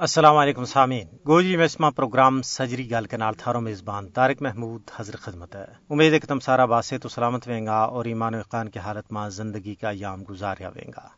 السلام علیکم سامعین۔ گوجی مسما پروگرام سجری گل کے نال تھارو میزبان طارق محمود حضر خدمت ہے۔ امید ہے کہ تم سارا باسے تو سلامت ویں گا اور ایمان و اقان کی حالت ماں زندگی کا یام گزاریا ویں گا۔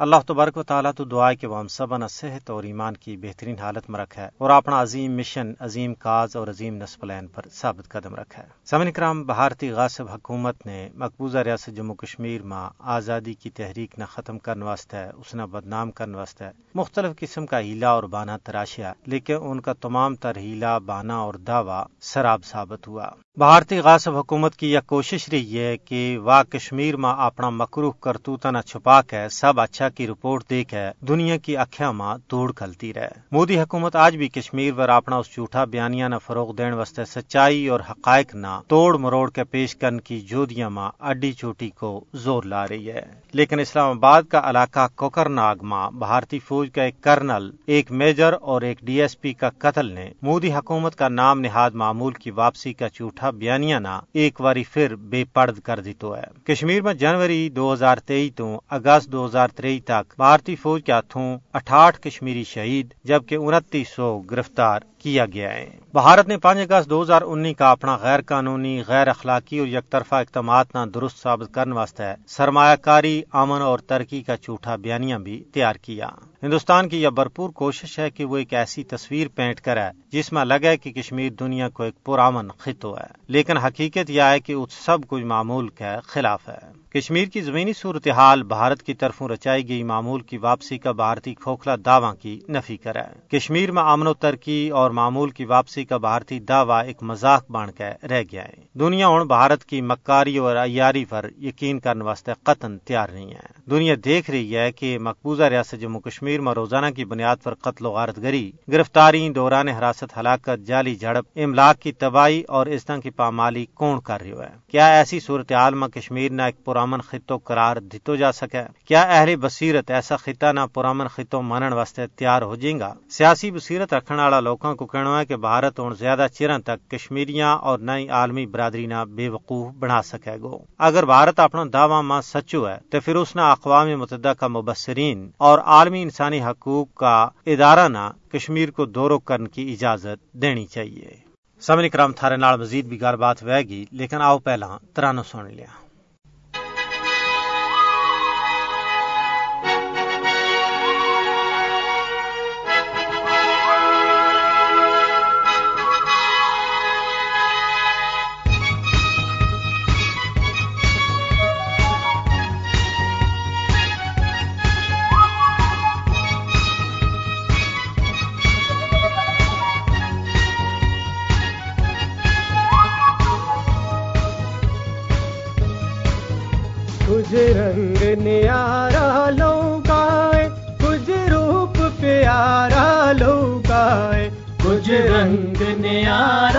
اللہ تبارک و تعالیٰ تو دعا کہ وہ ہم سب صحت اور ایمان کی بہترین حالت میں رکھا ہے اور اپنا عظیم مشن، عظیم کاز اور عظیم نسپلین پر ثابت قدم رکھا ہے سمن کرام بھارتی غاصب حکومت نے مقبوضہ ریاست جموں کشمیر میں آزادی کی تحریک نہ ختم کرنے واسطے، اس نے بدنام کرنے واسطے مختلف قسم کا ہیلا اور بانا تراشیا، لیکن ان کا تمام تر ہیلا بانا اور دعوی سراب ثابت ہوا۔ بھارتی غاصب حکومت کی یہ کوشش رہی ہے کہ وہ کشمیر میں اپنا مکروح کرتوتا نہ چھپا کے سب اچھا کی رپورٹ دے کے دنیا کی اکھیا ماں توڑ کھلتی رہے۔ مودی حکومت آج بھی کشمیر پر اپنا اس جھوٹا بیانیہ نہ فروغ دین واسطے سچائی اور حقائق نہ توڑ مروڑ کے پیش کرنے کی جودیاں ماں اڈی چوٹی کو زور لا رہی ہے۔ لیکن اسلام آباد کا علاقہ کوکر ناگ ماں بھارتی فوج کا ایک کرنل، ایک میجر اور ایک ڈی ایس پی کا قتل نے مودی حکومت کا نام نہاد معمول کی واپسی کا جھوٹا بیانیہ نہ ایک واری پھر بے پرد کر دیتو ہے۔ کشمیر میں جنوری دو ہزار تئی تو اگست دو ہزار تری تک بھارتی فوج کے ہاتھوں اٹھاٹھ کشمیری شہید، جبکہ انتیس سو گرفتار کیا گیا ہے۔ بھارت نے پانچ اگست دو ہزار انیس کا اپنا غیر قانونی غیر اخلاقی اور یک طرفہ اقدامات نہ درست ثابت کرنے واسطے سرمایہ کاری، امن اور ترقی کا جھوٹا بیانیہ بھی تیار کیا۔ ہندوستان کی یہ بھرپور کوشش ہے کہ وہ ایک ایسی تصویر پینٹ کرے جس میں لگے کہ کشمیر دنیا کو ایک پرامن خطو ہے۔ لیکن حقیقت یہ ہے کہ اس سب کچھ معمول کے خلاف ہے۔ کشمیر کی زمینی صورتحال بھارت کی طرفوں رچائی گئی معمول کی واپسی کا بھارتی کھوکھلا دعوی کی نفی کرے۔ کشمیر میں امن و ترقی اور معمول کی واپسی کا بھارتی دعویٰ ایک مذاق بن کے رہ گیا ہے۔ دنیا ہوں بھارت کی مکاری اور عیاری پر یقین کرنے واسطے قطن تیار نہیں ہے۔ دنیا دیکھ رہی ہے کہ مقبوضہ ریاست جموں کشمیر میں روزانہ کی بنیاد پر قتل و غارت گری، گرفتاری، دوران حراست، ہلاکت، جعلی جھڑپ، املاک کی تباہی اور اس طرح کی پامالی کون کر رہی ہے؟ کیا ایسی صورتحال میں کشمیر نہ ایک پرامن خطوں قرار دیتو جا سکے؟ کیا اہل بصیرت ایسا خطہ نہ پرامن خطوں مانن واسطے تیار ہو جائے گا؟ سیاسی بصیرت رکھنے والا لوگوں کو کہنا ہے کہ بھارت ہوں زیادہ چرن تک کشمیریاں اور نئی عالمی برادری نہ بے وقوف بنا سکے گو۔ اگر بھارت اپنا دعوی ماں سچو ہے، تو پھر اس نے اقوام متحدہ کا مبصرین اور عالمی انسانی حقوق کا ادارہ نہ کشمیر کو دورو کرنے کی اجازت دینی چاہیے۔ سمن کرام، تھارے نال مزید بھی گل بات وے گی، لیکن آؤ پہلا ترانو سن لیا کچھ رنگ نیارا لوکائے کچھ روپ پیارا لوکائے کچھ رنگ نیارا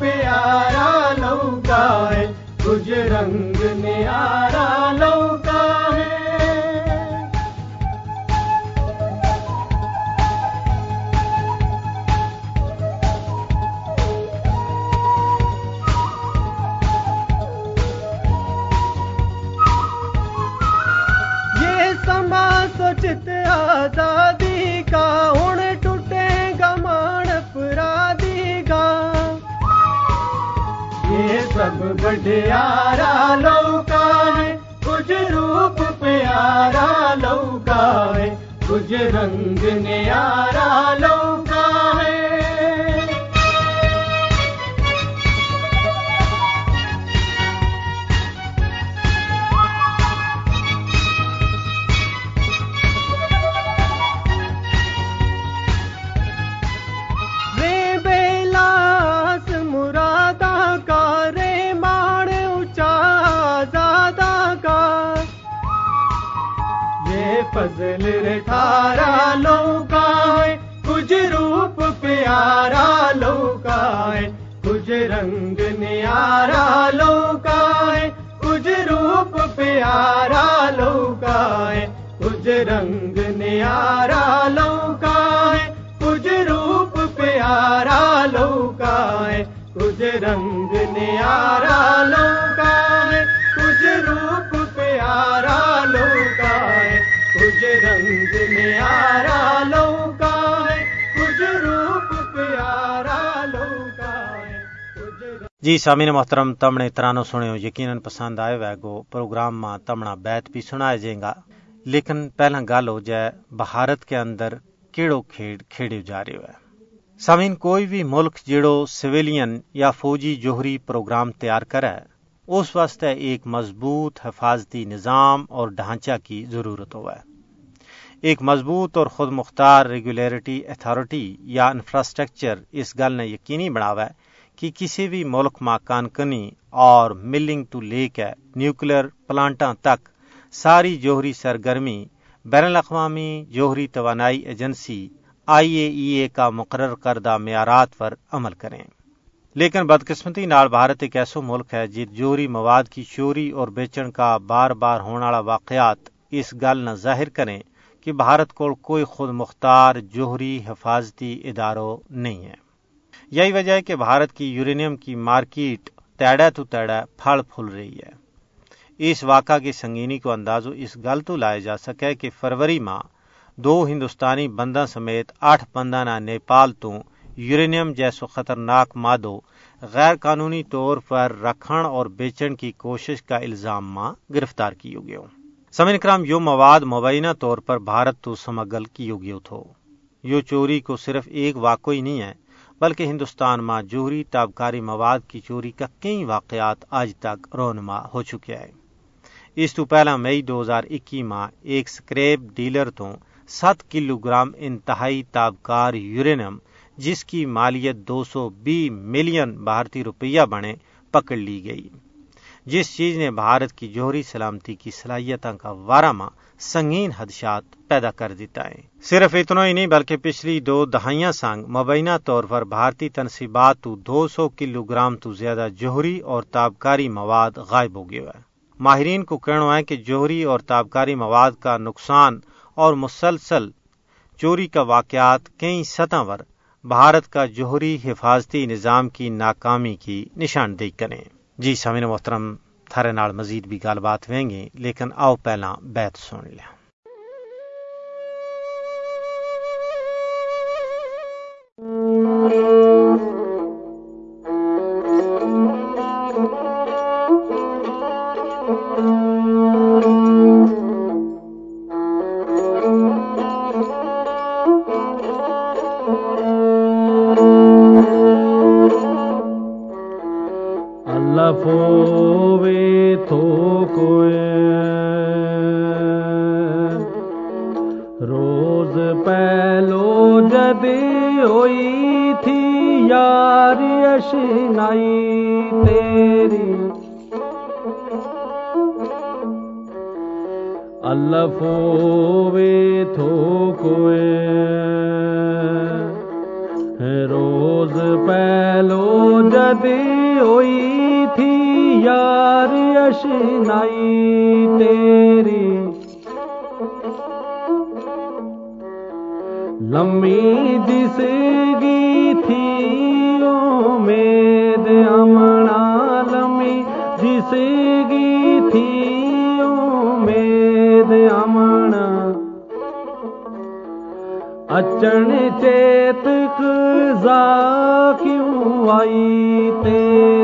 پیارا لوکا ہے تجھ رنگ سب بڑھیارا لوکا ہے کچھ روپ پیارا لوکا ہے کچھ رنگ نیارا لوکا فضل رٹھارا لوکا ہے۔ کچھ روپ پیارا لوکا ہے۔ کچھ رنگ نیارا لوکا ہے۔ کچھ روپ پیارا لوکا ہے۔ کچھ رنگ نیارا لوکا ہے۔ کچھ روپ پیارا لوکا ہے۔ کچھ رنگ نیارا جی سامعین محترم تمنے ترانو سنو یقیناً پسند آئے وے گو پروگرام میں تمنا بیت بھی سنائے جائے گا لیکن پہلا گل ہو جائے بھارت کے اندر کیڑو کھیڑ کھیڑے جا رہے ہے سامعین کوئی بھی ملک جڑو سویلین یا فوجی جوہری پروگرام تیار کرے اس واسطے ایک مضبوط حفاظتی نظام اور ڈھانچہ کی ضرورت ہوا ہے ایک مضبوط اور خود مختار ریگولیٹری اتھارٹی یا انفراسٹرکچر اس گل نے یقینی بناوا ہے کہ کسی بھی ملک ماں کانکنی اور ملنگ ٹو لیک ہے نیوکلیر پلانٹاں تک ساری جوہری سرگرمی بین الاقوامی جوہری توانائی ایجنسی آئی اے ای اے کا مقرر کردہ معیارات پر عمل کریں۔ لیکن بدقسمتی نال بھارت ایک ایسو ملک ہے جت جوہری مواد کی چوری اور بیچن کا بار بار ہونے والا واقعات اس گل نہ ظاہر کریں کہ بھارت کو کوئی خود مختار جوہری حفاظتی اداروں نہیں ہے۔ یہی وجہ ہے کہ بھارت کی یورینیم کی مارکیٹ تیڑا تو تیڑا پھل پھول رہی ہے۔ اس واقعہ کی سنگینی کو اندازو اس گل تو لائے جا سکے کہ فروری ماہ دو ہندوستانی بندہ سمیت آٹھ بندہ نہ نیپال تو یورینیم جیسو خطرناک مادو غیر قانونی طور پر رکھن اور بیچن کی کوشش کا الزام ماں گرفتار کیو گئے سمن کرام، یو مواد مبینہ طور پر بھارت تو سمگل کیو گئے تھو۔ یو چوری کو صرف ایک واقعی نہیں ہے بلکہ ہندوستان میں جوہری تابکاری مواد کی چوری کا کئی واقعات آج تک رونما ہو چکے ہیں۔ اس تو پہلا مئی دو ہزار اکی ماہ ایک سکریپ ڈیلر تو سات کلو گرام انتہائی تابکار یورینم جس کی مالیت دو سو بی ملین بھارتی روپیہ بنے، پکڑ لی گئی۔ جس چیز نے بھارت کی جوہری سلامتی کی صلاحیتوں کا وارہ ماہ سنگین حدشات پیدا کر دیتا ہے۔ صرف اتنا ہی نہیں، بلکہ پچھلی دو دہائیاں سنگ مبینہ طور پر بھارتی تنصیبات تو دو سو کلو گرام تو زیادہ جوہری اور تابکاری مواد غائب ہو گیا ہے ماہرین کو کہنا ہے کہ جوہری اور تابکاری مواد کا نقصان اور مسلسل چوری کا واقعات کئی سطح پر بھارت کا جوہری حفاظتی نظام کی ناکامی کی نشاندہی کریں۔ جی سامعین محترم، تھارے نال مزید بھی گل بات ہویں گے لیکن آؤ پہلا بیت سن لیا اللہ تو کوئے روز پہلو جدی ہوئی تھی یار اشنائی تیری اللہ تو کوئے روز پہلو جدی ہوئی یار اشنائی تیری۔ لمبی جس گی تھی امید امنا، لمبی جس گی تھی امید امنا۔ اچن چیت کزا کیوں آئی تیری؟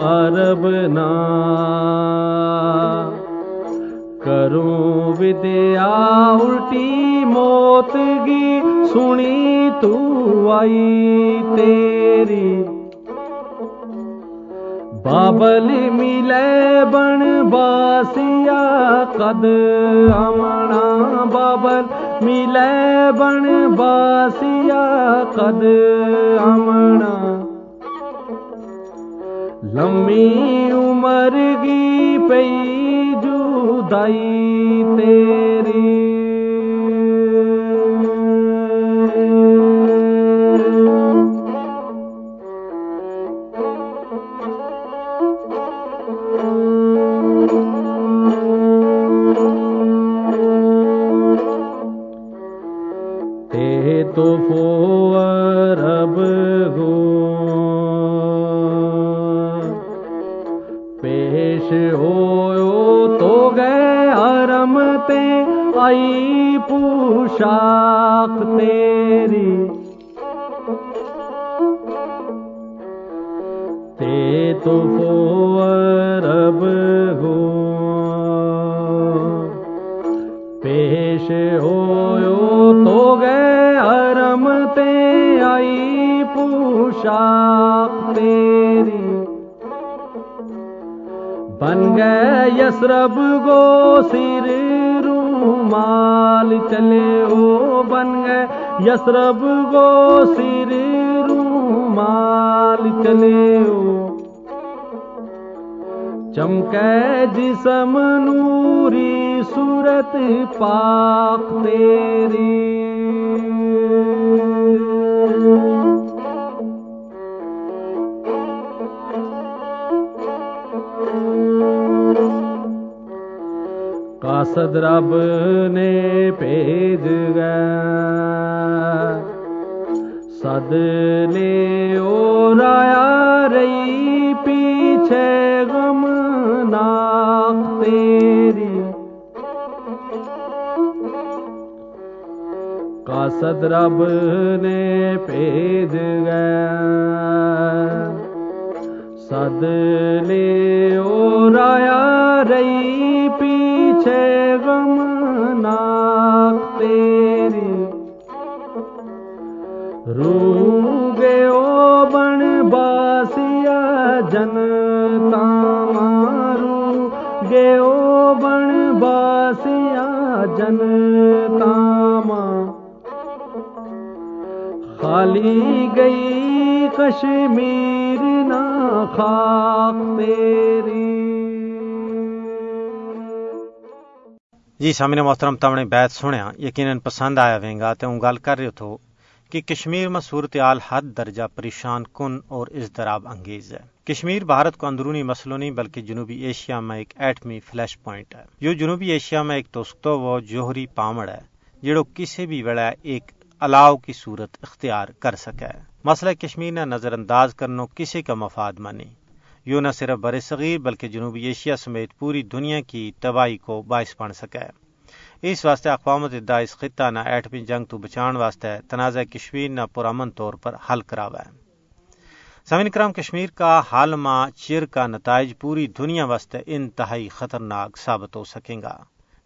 عرب نا کروں ودیا الٹی موت گی، سنی تو آئی تیری۔ بابل ملے بن باسیا، قد امنا بابل ملے بن باسیا، قد امنا لمبی عمر گی پئی جدائی تیری آئی پوشاک تیری۔ تے تو فو رب گو پیش ہو تو گئے حرم تے آئی پوشاک تیری۔ بن گئے یسرب گو سر رومال چلے ہو بن گئے۔ یسرب گو سر رومال چلے ہو چمکے جسم نوری صورت پاک تیری۔ قاصد رب نے بھیج گیا سد لے اور آیا رہی پیچھے غم ناک تیری قاصد رب نے بھیج گیا سد لے اور آیا رہی پیچھے تیری رو گے او بن باسیا جن تامارو گے او بن باسیا جن تاما خالی گئی کشمیر نا خاک تیری۔ جی سامنے محترم تمنے بیت سنیا، یقیناً پسند آیا وینگا تے ہوں گل کر رہے تھو کہ کشمیر میں صورتحال حد درجہ پریشان کن اور اضطراب انگیز ہے۔ کشمیر بھارت کو اندرونی مسئلوں نہیں، بلکہ جنوبی ایشیا میں ایک ایٹمی فلیش پوائنٹ ہے۔ یہ جنوبی ایشیا میں ایک توسکتو و جوہری پامڑ ہے، جڑو کسی بھی ویڑا ایک الاؤ کی صورت اختیار کر سکے۔ مسئلہ کشمیر نے نظر انداز کرنو کسی کا مفاد مانی یوں نہ صرف بر صغیر بلکہ جنوبی ایشیا سمیت پوری دنیا کی تباہی کو باعث بن سکے اس واسطے اقوام متحدہ اس خطہ نہ ایٹمی جنگ تو بچان واسطے تنازع کشمیر نہ پرامن طور پر حل کراوا ہے سمین کرام، کشمیر کا حال ماں چیر کا نتائج پوری دنیا واسطے انتہائی خطرناک ثابت ہو سکیں گا۔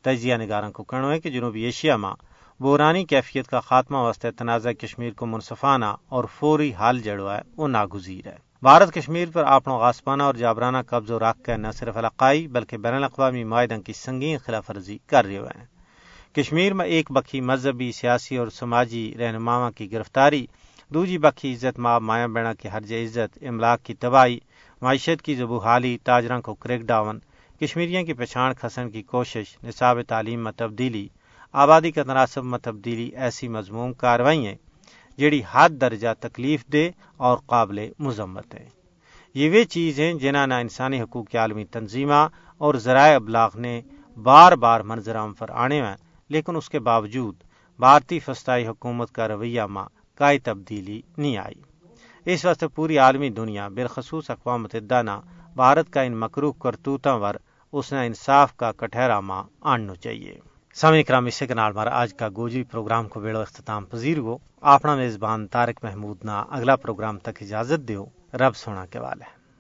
تجزیہ نگاروں کو کہنا ہے کہ جنوبی ایشیا میں بورانی کیفیت کا خاتمہ واسطے تنازع کشمیر کو منصفانہ اور فوری حل جڑوا ہے وہ ناگزیر ہے۔ بھارت کشمیر پر اپنا غاسپانہ اور جابرانہ قبض و رکھ کے نہ صرف علاقائی بلکہ بین الاقوامی معاہدوں کی سنگین خلاف ورزی کر رہے ہوئے ہیں۔ کشمیر میں ایک بکھی مذہبی، سیاسی اور سماجی رہنماواں کی گرفتاری، دوجی بکھی عزت ماب مایا بینا کی حرج عزت، املاک کی تباہی، معیشت کی زبو حالی تاجروں کو کریک ڈاون کشمیریوں کی پچھان کھسن کی کوشش، نصاب تعلیم میں تبدیلی، آبادی کا تناسب میں تبدیلی، ایسی مضمون کارروائیں جڑی حد درجہ تکلیف دے اور قابل مذمت ہے۔ یہ وہ چیز ہیں جنہاں نہ انسانی حقوق کی عالمی تنظیمہ اور ذرائع ابلاغ نے بار بار منظر عام پر آنے میں لیکن اس کے باوجود بھارتی فسطائی حکومت کا رویہ ماں کائی تبدیلی نہیں آئی۔ اس وقت پوری عالمی دنیا بالخصوص اقوام متحدہ نہ بھارت کا ان مکروح کرتوتوں ور اس نے انصاف کا کٹہرا ماں آننا چاہیے۔ سامع کرام اسے کنال مار آج کا گوجری پروگرام کو بیڑو اختتام پذیر ہو اپنا میزبان تارک محمود نا اگلا پروگرام تک اجازت دیو۔ رب سونا کے والے۔